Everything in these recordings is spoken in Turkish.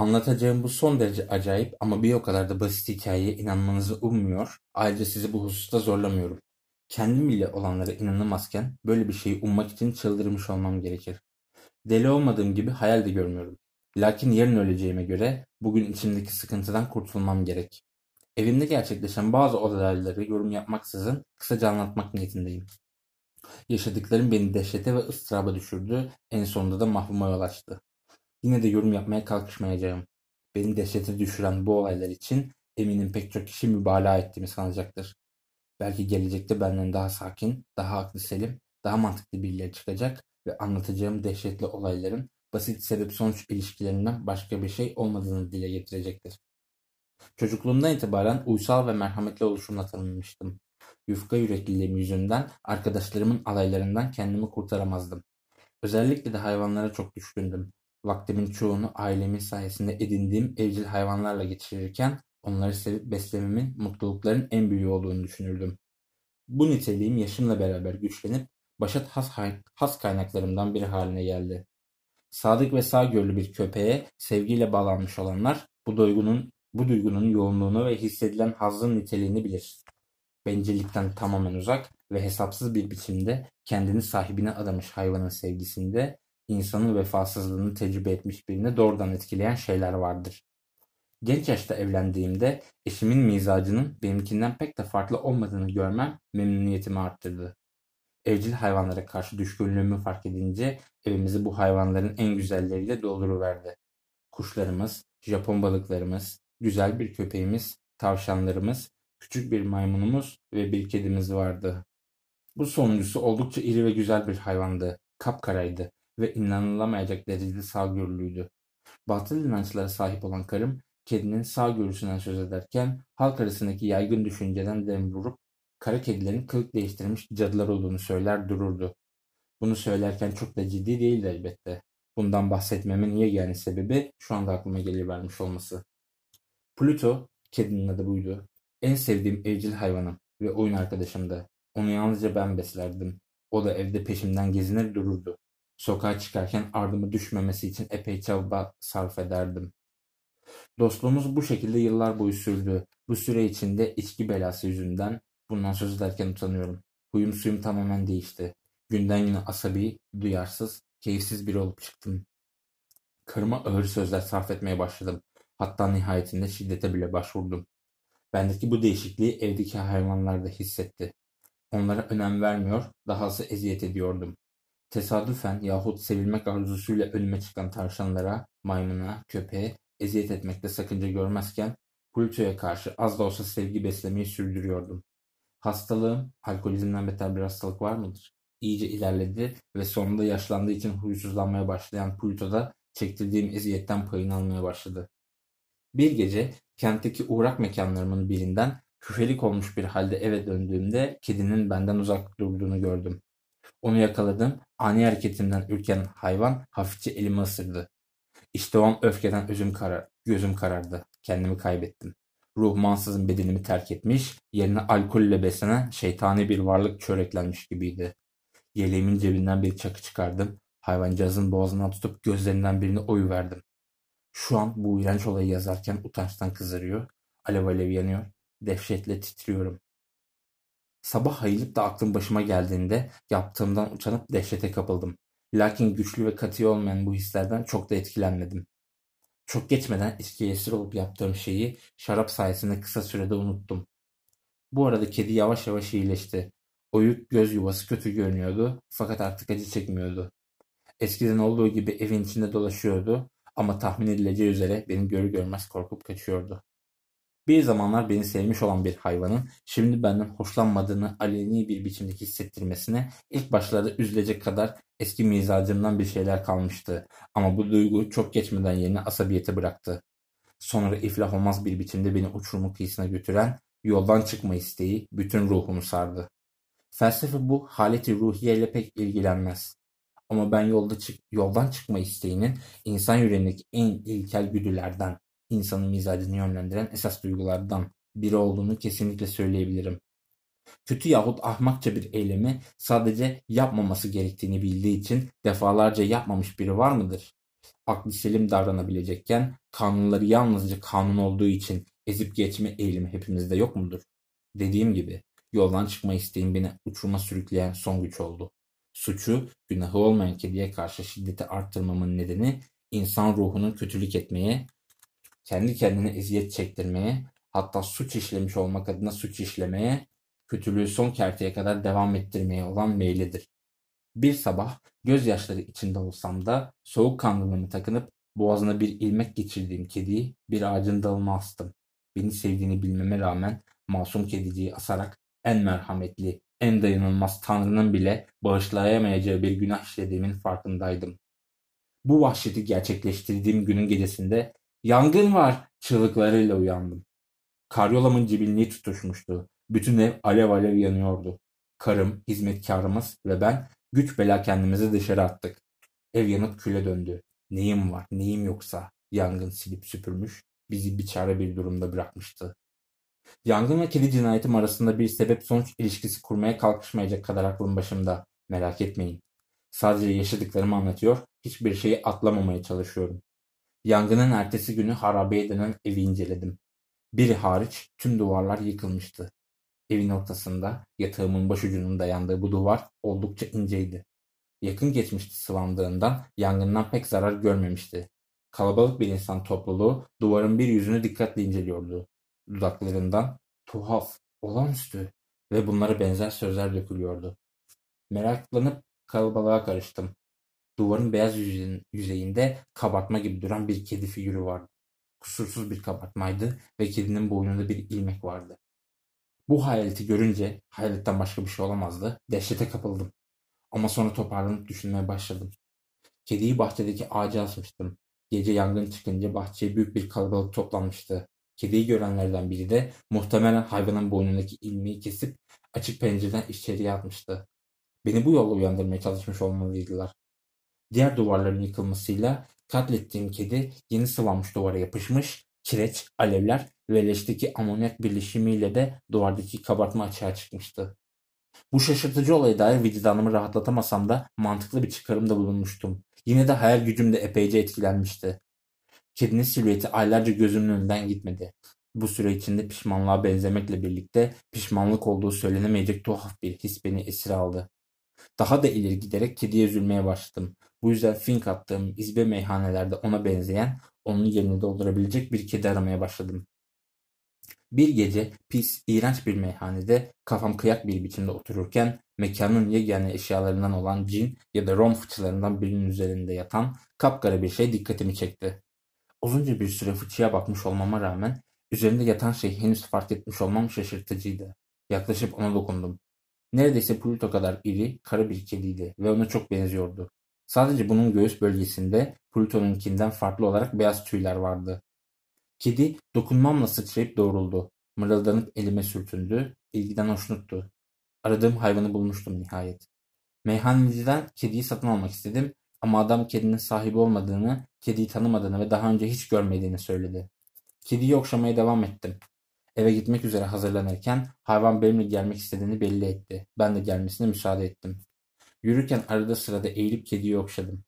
Anlatacağım bu son derece acayip ama bir o kadar da basit hikayeye inanmanızı ummuyor, ayrıca sizi bu hususta zorlamıyorum. Kendim bile olanlara inanamazken böyle bir şeyi ummak için çıldırmış olmam gerekir. Deli olmadığım gibi hayal de görmüyorum. Lakin yarın öleceğime göre bugün içimdeki sıkıntıdan kurtulmam gerek. Evimde gerçekleşen bazı olayları yorum yapmaksızın kısaca anlatmak niyetindeyim. Yaşadıklarım beni dehşete ve ıstıraba düşürdü, en sonunda da mahvuma yol açtı. Yine de yorum yapmaya kalkışmayacağım. Beni dehşete düşüren bu olaylar için eminim pek çok kişi mübalağa ettiğimi sanacaktır. Belki gelecekte benden daha sakin, daha aklı selim, daha mantıklı birileri çıkacak ve anlatacağım dehşetli olayların basit sebep-sonuç ilişkilerinden başka bir şey olmadığını dile getirecektir. Çocukluğumdan itibaren uysal ve merhametli oluşumla tanınmıştım. Yufka yürekliliğim yüzünden arkadaşlarımın alaylarından kendimi kurtaramazdım. Özellikle de hayvanlara çok düşkündüm. Vaktimin çoğunu ailemin sayesinde edindiğim evcil hayvanlarla geçirirken onları sevip beslememin mutlulukların en büyüğü olduğunu düşünürdüm. Bu niteliğim yaşımla beraber güçlenip başat has, has kaynaklarımdan biri haline geldi. Sadık ve sağgörülü bir köpeğe sevgiyle bağlanmış olanlar bu duygunun bu duygunun yoğunluğunu ve hissedilen hazzın niteliğini bilir. Bencillikten tamamen uzak ve hesapsız bir biçimde kendini sahibine adamış hayvanın sevgisinde insanın vefasızlığını tecrübe etmiş birini doğrudan etkileyen şeyler vardır. Genç yaşta evlendiğimde eşimin mizacının benimkinden pek de farklı olmadığını görmem memnuniyetimi arttırdı. Evcil hayvanlara karşı düşkünlüğümü fark edince evimizi bu hayvanların en güzelleriyle dolduruverdi. Kuşlarımız, Japon balıklarımız, güzel bir köpeğimiz, tavşanlarımız, küçük bir maymunumuz ve bir kedimiz vardı. Bu sonuncusu oldukça iri ve güzel bir hayvandı. Kapkaraydı ve inanılamayacak derecede sağgörülüydü. Batıl inançlara sahip olan karım, kedinin sağgörüsünden söz ederken halk arasındaki yaygın düşünceden dem vurup kara kedilerin kılık değiştirmiş cadılar olduğunu söyler dururdu. Bunu söylerken çok da ciddi değildi elbette. Bundan bahsetmemin yegane sebebi şu anda aklıma gelivermiş olması. Pluto, kedinin adı buydu. En sevdiğim evcil hayvanım ve oyun arkadaşımdı. Onu yalnızca ben beslerdim. O da evde peşimden gezinir dururdu. Sokağa çıkarken ardıma düşmemesi için epey çaba sarf ederdim. Dostluğumuz bu şekilde yıllar boyu sürdü. Bu süre içinde içki belası yüzünden bundan söz ederken utanıyorum. Huyum suyum tamamen değişti. Günden güne asabi, duyarsız, keyifsiz biri olup çıktım. Karıma ağır sözler sarf etmeye başladım. Hatta nihayetinde şiddete bile başvurdum. Bendeki bu değişikliği evdeki hayvanlar da hissetti. Onlara önem vermiyor, dahası eziyet ediyordum. Tesadüfen yahut sevilmek arzusuyla önüme çıkan tavşanlara, maymuna, köpeğe eziyet etmekte sakınca görmezken Pluto'ya karşı az da olsa sevgi beslemeyi sürdürüyordum. Hastalığım, alkolizmden beter bir hastalık var mıdır? İyice ilerledi ve sonunda yaşlandığı için huysuzlanmaya başlayan Pluto'da çektirdiğim eziyetten payını almaya başladı. Bir gece kentteki uğrak mekanlarımın birinden küfelik olmuş bir halde eve döndüğümde kedinin benden uzak durduğunu gördüm. Onu yakaladım. Ani hareketimden ürken hayvan hafifçe elimi ısırdı. İşte o an öfkeden özüm karar, gözüm karardı. Kendimi kaybettim. Ruh mansızın bedenimi terk etmiş, yerine alkolle beslenen şeytani bir varlık çöreklenmiş gibiydi. Yeleğimin cebinden bir çakı çıkardım. Hayvancağızın boğazından tutup gözlerinden birini oyuverdim. Şu an bu iğrenç olayı yazarken utançtan kızarıyor, alev alev yanıyor, dehşetle titriyorum. Sabah ayılıp da aklım başıma geldiğinde yaptığımdan utanıp dehşete kapıldım. Lakin güçlü ve katı olmayan bu hislerden çok da etkilenmedim. Çok geçmeden içkiye esir olup yaptığım şeyi şarap sayesinde kısa sürede unuttum. Bu arada kedi yavaş yavaş iyileşti. Oyuk göz yuvası kötü görünüyordu fakat artık acı çekmiyordu. Eskiden olduğu gibi evin içinde dolaşıyordu ama tahmin edileceği üzere beni görür görmez korkup kaçıyordu. Bir zamanlar beni sevmiş olan bir hayvanın şimdi benden hoşlanmadığını aleni bir biçimde hissettirmesine ilk başlarda üzülecek kadar eski mizacımdan bir şeyler kalmıştı. Ama bu duygu çok geçmeden yerini asabiyete bıraktı. Sonra iflah olmaz bir biçimde beni uçurumun kıyısına götüren yoldan çıkma isteği bütün ruhumu sardı. Felsefe bu haleti ruhiye pek ilgilenmez. Ama ben yolda çık yoldan çıkma isteğinin insan yüreğindeki en ilkel güdülerden, insanın mizacını yönlendiren esas duygulardan biri olduğunu kesinlikle söyleyebilirim. Kötü yahut ahmakça bir eylemi sadece yapmaması gerektiğini bildiği için defalarca yapmamış biri var mıdır? aklı selim davranabilecekken kanunları yalnızca kanun olduğu için ezip geçme eğilimi hepimizde yok mudur? Dediğim gibi yoldan çıkma isteğim beni uçuruma sürükleyen son güç oldu. Suçu, günahı olmayan kediye karşı şiddeti arttırmamın nedeni insan ruhunun kötülük etmeye, kendi kendine eziyet çektirmeye, hatta suç işlemiş olmak adına suç işlemeye, kötülüğü son kerteye kadar devam ettirmeye olan meylidir. Bir sabah gözyaşları içinde olsam da soğukkanlılığımı takınıp boğazına bir ilmek geçirdiğim kediyi bir ağacın dalına astım. Beni sevdiğini bilmeme rağmen masum kediciyi asarak en merhametli, en dayanılmaz Tanrı'nın bile bağışlayamayacağı bir günah işlediğimin farkındaydım. Bu vahşeti gerçekleştirdiğim günün gecesinde yangın var çığlıklarıyla uyandım. Karyolamın cibinliği tutuşmuştu. Bütün ev alev alev yanıyordu. Karım, hizmetkarımız ve ben güç bela kendimizi dışarı attık. Ev yanıp küle döndü. Neyim var, neyim yoksa yangın silip süpürmüş, bizi biçare bir durumda bırakmıştı. Yangın ve kedi cinayetim arasında bir sebep sonuç ilişkisi kurmaya kalkışmayacak kadar aklım başımda. Merak etmeyin. Sadece yaşadıklarımı anlatıyor, hiçbir şeyi atlamamaya çalışıyorum. Yangının ertesi günü harabeye denen evi inceledim. Biri hariç tüm duvarlar yıkılmıştı. Evin ortasında yatağımın başucunun dayandığı bu duvar oldukça inceydi. Yakın geçmişti sıvandığından yangından pek zarar görmemişti. Kalabalık bir insan topluluğu duvarın bir yüzünü dikkatle inceliyordu. Dudaklarından tuhaf, olağanüstü ve bunlara benzer sözler dökülüyordu. Meraklanıp kalabalığa karıştım. Duvarın beyaz yüzeyinde kabartma gibi duran bir kedi figürü vardı. Kusursuz bir kabartmaydı ve kedinin boynunda bir ilmek vardı. Bu hayaleti görünce, hayaletten başka bir şey olamazdı, dehşete kapıldım. Ama sonra toparlanıp düşünmeye başladım. Kediyi bahçedeki ağaca asmıştım. Gece yangın çıkınca bahçeye büyük bir kalabalık toplanmıştı. Kediyi görenlerden biri de muhtemelen hayvanın boynundaki ilmeği kesip açık pencereden içeriye atmıştı. Beni bu yolla uyandırmaya çalışmış olmalıydılar. Diğer duvarların yıkılmasıyla katlettiğim kedi yeni sıvanmış duvara yapışmış, kireç, alevler ve leşteki amonyak birleşimiyle de duvardaki kabartma açığa çıkmıştı. Bu şaşırtıcı olaya dair vicdanımı rahatlatamasam da mantıklı bir çıkarımda bulunmuştum. Yine de hayal gücüm de epeyce etkilenmişti. Kedinin silüeti aylarca gözümün önünden gitmedi. Bu süre içinde pişmanlığa benzemekle birlikte pişmanlık olduğu söylenemeyecek tuhaf bir his beni esir aldı. Daha da ileri giderek kediye üzülmeye başladım. Bu yüzden fink attığım izbe meyhanelerde ona benzeyen, onun yerini doldurabilecek bir kedi aramaya başladım. Bir gece pis, iğrenç bir meyhanede kafam kıyak bir biçimde otururken mekanın yegane eşyalarından olan cin ya da rom fıçılarından birinin üzerinde yatan kapkara bir şey dikkatimi çekti. Uzunca bir süre fıçıya bakmış olmama rağmen üzerinde yatan şeyi henüz fark etmiş olmam şaşırtıcıydı. Yaklaşıp ona dokundum. Neredeyse Pluto kadar iri, kara bir kediydi ve ona çok benziyordu. Sadece bunun göğüs bölgesinde Pluto'nunkinden farklı olarak beyaz tüyler vardı. Kedi dokunmamla sıçrayıp doğruldu. Mırıldanıp elime sürtündü. İlgiden hoşnuttu. Aradığım hayvanı bulmuştum nihayet. Meyhaneciden kediyi satın almak istedim ama adam kedinin sahibi olmadığını, kediyi tanımadığını ve daha önce hiç görmediğini söyledi. Kediyi okşamaya devam ettim. Eve gitmek üzere hazırlanırken hayvan benimle gelmek istediğini belli etti. Ben de gelmesine müsaade ettim. Yürürken arada sırada eğilip kediyi okşadım.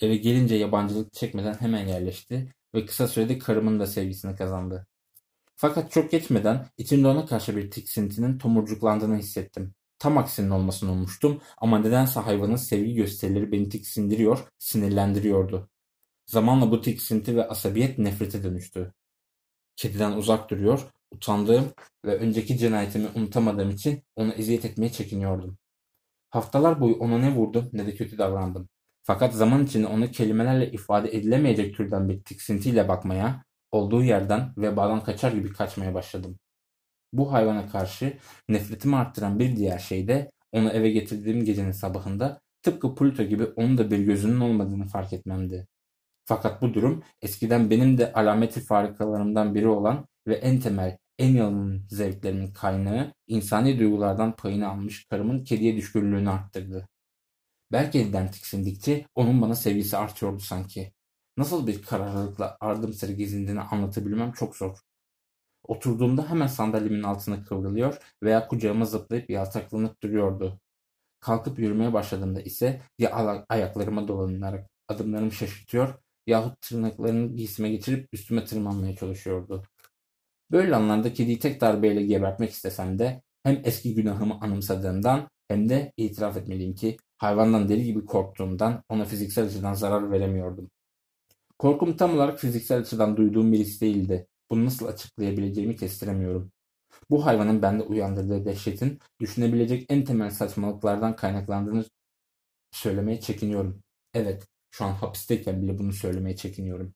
Eve gelince yabancılık çekmeden hemen yerleşti ve kısa sürede karımın da sevgisini kazandı. Fakat çok geçmeden içimde ona karşı bir tiksintinin tomurcuklandığını hissettim. Tam aksinin olmasını ummuştum ama nedense hayvanın sevgi gösterileri beni tiksindiriyor, sinirlendiriyordu. Zamanla bu tiksinti ve asabiyet nefrete dönüştü. Kediden uzak duruyor, utandığım ve önceki cinayetimi unutamadığım için onu eziyet etmeye çekiniyordum. Haftalar boyu ona ne vurdum ne de kötü davrandım. Fakat zaman içinde onu kelimelerle ifade edilemeyecek türden bir tiksintiyle bakmaya, olduğu yerden vebadan kaçar gibi kaçmaya başladım. Bu hayvana karşı nefretimi arttıran bir diğer şey de onu eve getirdiğim gecenin sabahında tıpkı Pluto gibi onun da bir gözünün olmadığını fark etmemdi. Fakat bu durum eskiden benim de alameti farikalarımdan biri olan ve en temel, en yalın zevklerimin kaynağı insani duygulardan payını almış karımın kediye düşkünlüğünü arttırdı. Berkeley'den tiksindikçe onun bana sevgisi artıyordu sanki. Nasıl bir kararlılıkla ardım sıra gezindiğini anlatabilmem çok zor. Oturduğumda hemen sandalyemin altına kıvrılıyor veya kucağıma zıplayıp yaltaklanıp duruyordu. Kalkıp yürümeye başladığımda ise ya ayaklarıma dolanarak adımlarımı şaşırtıyor yahut tırnaklarını giysime geçirip üstüme tırmanmaya çalışıyordu. Böyle anlarda kediyi tek darbeyle gebertmek istesem de hem eski günahımı anımsadığımdan hem de itiraf etmeliyim ki hayvandan deli gibi korktuğumdan ona fiziksel açıdan zarar veremiyordum. Korkum tam olarak fiziksel açıdan duyduğum bir his değildi. Bunu nasıl açıklayabileceğimi kestiremiyorum. Bu hayvanın bende uyandırdığı dehşetin düşünebilecek en temel saçmalıklardan kaynaklandığını söylemeye çekiniyorum. Evet, şu an hapisteyken bile bunu söylemeye çekiniyorum.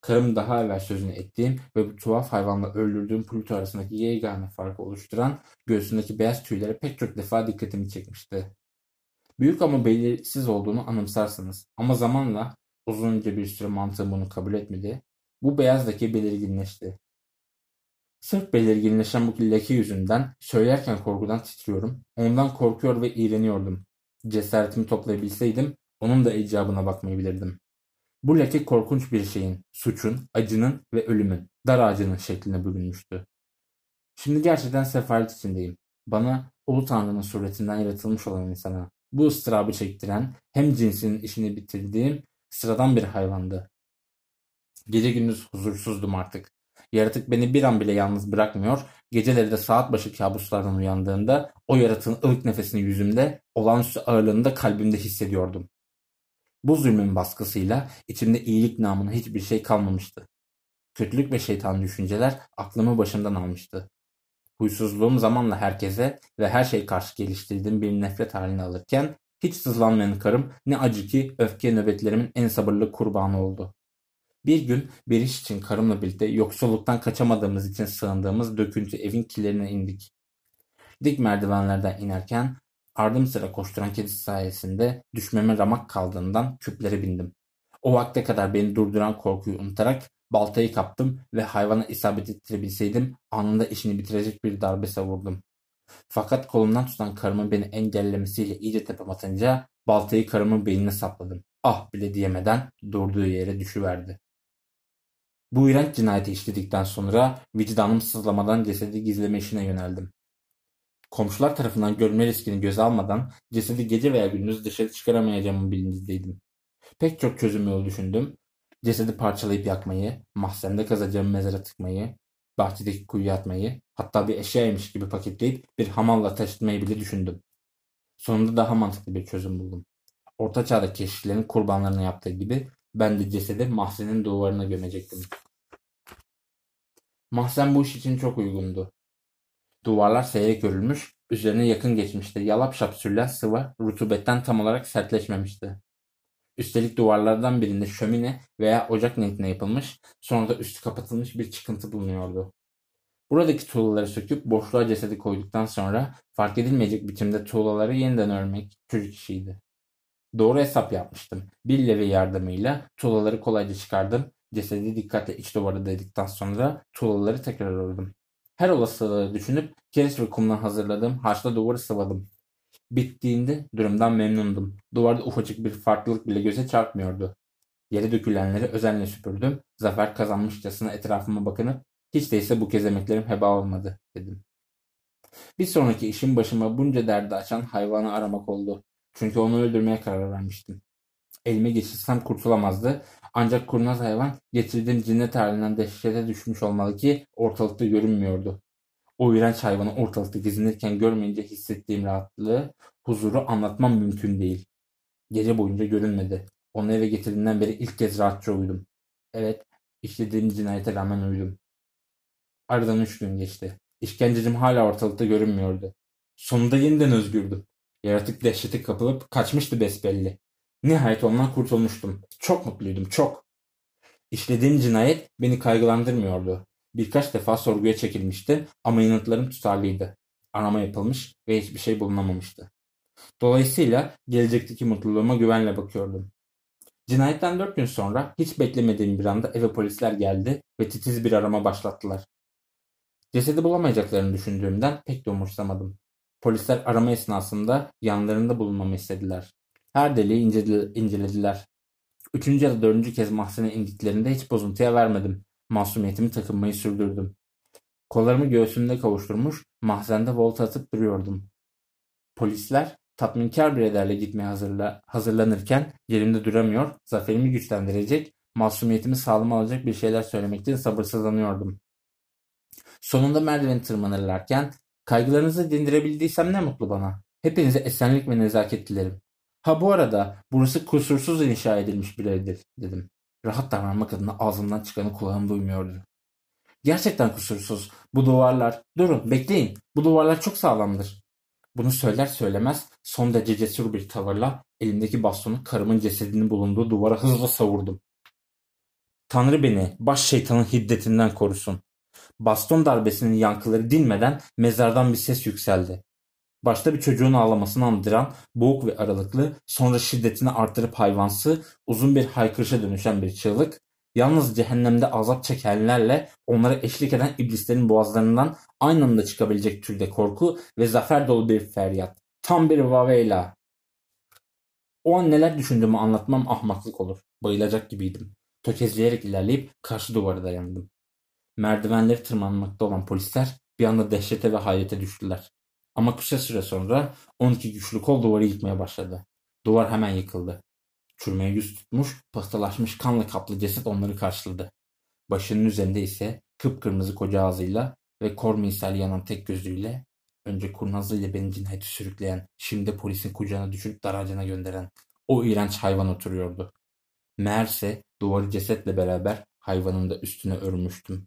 Karım daha evvel sözünü ettiğim ve bu tuhaf hayvanla öldürdüğüm Pluto arasındaki yegane farkı oluşturan göğsündeki beyaz tüylere pek çok defa dikkatimi çekmişti. Büyük ama belirsiz olduğunu anımsarsınız ama zamanla uzunca bir süre mantığım bunu kabul etmedi. Bu beyaz leke belirginleşti. Sırf belirginleşen bu leke yüzünden söylerken korkudan titriyorum. Ondan korkuyor ve iğreniyordum. Cesaretimi toplayabilseydim onun da icabına bakmayı bilirdim. Bu leke korkunç bir şeyin, suçun, acının ve ölümün, dar ağacının şekline bürünmüştü. Şimdi gerçekten sefalet içindeyim. Bana Ulu Tanrı'nın suretinden yaratılmış olan insana bu ıstırabı çektiren, hem cinsinin işini bitirdiğim sıradan bir hayvandı. Gece gündüz huzursuzdum artık. Yaratık beni bir an bile yalnız bırakmıyor, geceleri de saat başı kabuslardan uyandığımda o yaratığın ılık nefesini yüzümde, olağanüstü ağırlığını da kalbimde hissediyordum. Bu zulmün baskısıyla içimde iyilik namına hiçbir şey kalmamıştı. Kötülük ve şeytan düşünceler aklımı başımdan almıştı. Huysuzluğum zamanla herkese ve her şey karşı geliştirdiğim bir nefret halini alırken hiç sızlanmayan karım ne acı ki öfke nöbetlerimin en sabırlı kurbanı oldu. Bir gün bir iş için karımla birlikte yoksulluktan kaçamadığımız için sığındığımız döküntü evin kilerine indik. Dik merdivenlerden inerken Ardım sıra koşturan kedisi sayesinde düşmeme ramak kaldığından küplere bindim. O vakte kadar beni durduran korkuyu unutarak baltayı kaptım ve hayvana isabet ettirebilseydim anında işini bitirecek bir darbe savurdum. Fakat kolumdan tutan karımın beni engellemesiyle iyice tepem atınca baltayı karımın beynine sapladım. Ah bile diyemeden durduğu yere düşüverdi. Bu iğrenç cinayeti işledikten sonra vicdanım sızlamadan cesedi gizleme işine yöneldim. Komşular tarafından görülme riskini göze almadan cesedi gece veya gündüz dışarı çıkaramayacağımın bilincindeydim. Pek çok çözüm yolu düşündüm. Cesedi parçalayıp yakmayı, mahzende kazacağım mezara tıkmayı, bahçedeki kuyuya atmayı, hatta bir eşyaymış gibi paketleyip bir hamalla taşıtmayı bile düşündüm. Sonunda daha mantıklı bir çözüm buldum. Orta çağdaki keşiflerin kurbanlarına yaptığı gibi ben de cesedi mahzenin duvarına gömecektim. Mahzen bu iş için çok uygundu. Duvarlar seyrek örülmüş, üzerine yakın geçmişti. Yalap şap sürülen sıva rutubetten tam olarak sertleşmemişti. Üstelik duvarlardan birinde şömine veya ocak niyetine yapılmış, sonra da üstü kapatılmış bir çıkıntı bulunuyordu. Buradaki tuğlaları söküp boşluğa cesedi koyduktan sonra fark edilmeyecek biçimde tuğlaları yeniden örmek çocuk işiydi. Doğru hesap yapmıştım. Bir leve yardımıyla tuğlaları kolayca çıkardım. Cesedi dikkatle iç duvara dedikten sonra tuğlaları tekrar ördüm. Her olasılığı düşünüp kireç ve kumdan hazırladığım haşla duvarı sıvadım. Bittiğinde durumdan memnundum. Duvarda ufacık bir farklılık bile göze çarpmıyordu. Yere dökülenleri özenle süpürdüm. Zafer kazanmışçasına etrafıma bakınıp hiç değilse bu kez emeklerim heba olmadı dedim. Bir sonraki işim başıma bunca derdi açan hayvanı aramak oldu. Çünkü onu öldürmeye karar vermiştim. Elime geçirsem kurtulamazdı. Ancak kurnaz hayvan getirdiğim cinnet halinden dehşete düşmüş olmalı ki ortalıkta görünmüyordu. O iğrenç hayvanı ortalıkta gezinirken görmeyince hissettiğim rahatlığı, huzuru anlatmam mümkün değil. Gece boyunca görünmedi. Onu eve getirdiğinden beri ilk kez rahatça uyudum. Evet, işlediğim cinayete rağmen uyudum. Aradan üç gün geçti. İşkencecim hala ortalıkta görünmüyordu. Sonunda yeniden özgürdüm. Yaratık dehşete kapılıp kaçmıştı besbelli. Nihayet ondan kurtulmuştum. Çok mutluydum, çok. İşlediğim cinayet beni kaygılandırmıyordu. Birkaç defa sorguya çekilmişti ama yanıtlarım tutarlıydı. Arama yapılmış ve hiçbir şey bulunamamıştı. Dolayısıyla gelecekteki mutluluğuma güvenle bakıyordum. Cinayetten dört gün sonra hiç beklemediğim bir anda eve polisler geldi ve titiz bir arama başlattılar. Cesedi bulamayacaklarını düşündüğümden pek de umursamadım. Polisler arama esnasında yanlarında bulunmamı istediler. Her deliği incelediler. Üçüncü ya da dördüncü kez mahzene indiklerinde hiç bozuntuya vermedim. Masumiyetimi takınmayı sürdürdüm. Kollarımı göğsümde kavuşturmuş, mahzende volta atıp duruyordum. Polisler tatminkar bir ederle gitmeye hazırla, hazırlanırken yerimde duramıyor, zaferimi güçlendirecek, Masumiyetimi sağlam alacak bir şeyler söylemek için sabırsızlanıyordum. Sonunda merdiveni tırmanırlarken kaygılarınızı dindirebildiysem ne mutlu bana. Hepinize esenlik ve nezaket dilerim. Ha bu arada burası kusursuz inşa edilmiş bir evdir dedim. Rahat davranmak adına ağzımdan çıkanı kulağım duymuyordu. Gerçekten kusursuz. Bu duvarlar... Durun bekleyin. Bu duvarlar çok sağlamdır. Bunu söyler söylemez son derece cesur bir tavırla elimdeki bastonu karımın cesedinin bulunduğu duvara hızla savurdum. Tanrı beni baş şeytanın hiddetinden korusun. Baston darbesinin yankıları dinmeden mezardan bir ses yükseldi. Başta bir çocuğun ağlamasını andıran boğuk ve aralıklı, sonra şiddetini artırıp hayvansı, uzun bir haykırışa dönüşen bir çığlık, yalnız cehennemde azap çekenlerle onlara eşlik eden iblislerin boğazlarından aynı anda çıkabilecek türde korku ve zafer dolu bir feryat. Tam bir vaveyla. O an neler düşündüğümü anlatmam ahmaklık olur. Bayılacak gibiydim. Tökezleyerek ilerleyip karşı duvara dayandım. Merdivenleri tırmanmakta olan polisler bir anda dehşete ve hayrete düştüler. Ama kısa süre sonra 12 güçlü kol duvarı yıkmaya başladı. Duvar hemen yıkıldı. Çürümeye yüz tutmuş, pıhtılaşmış kanla kaplı ceset onları karşıladı. Başının üzerinde ise kıpkırmızı koca ağzıyla ve kor misali yanan tek gözüyle önce kurnazlığıyla beni cinayeti sürükleyen, şimdi polisin kucağına düşürüp daracına gönderen o iğrenç hayvan oturuyordu. Meğerse duvarı cesetle beraber hayvanın da üstüne örmüştüm.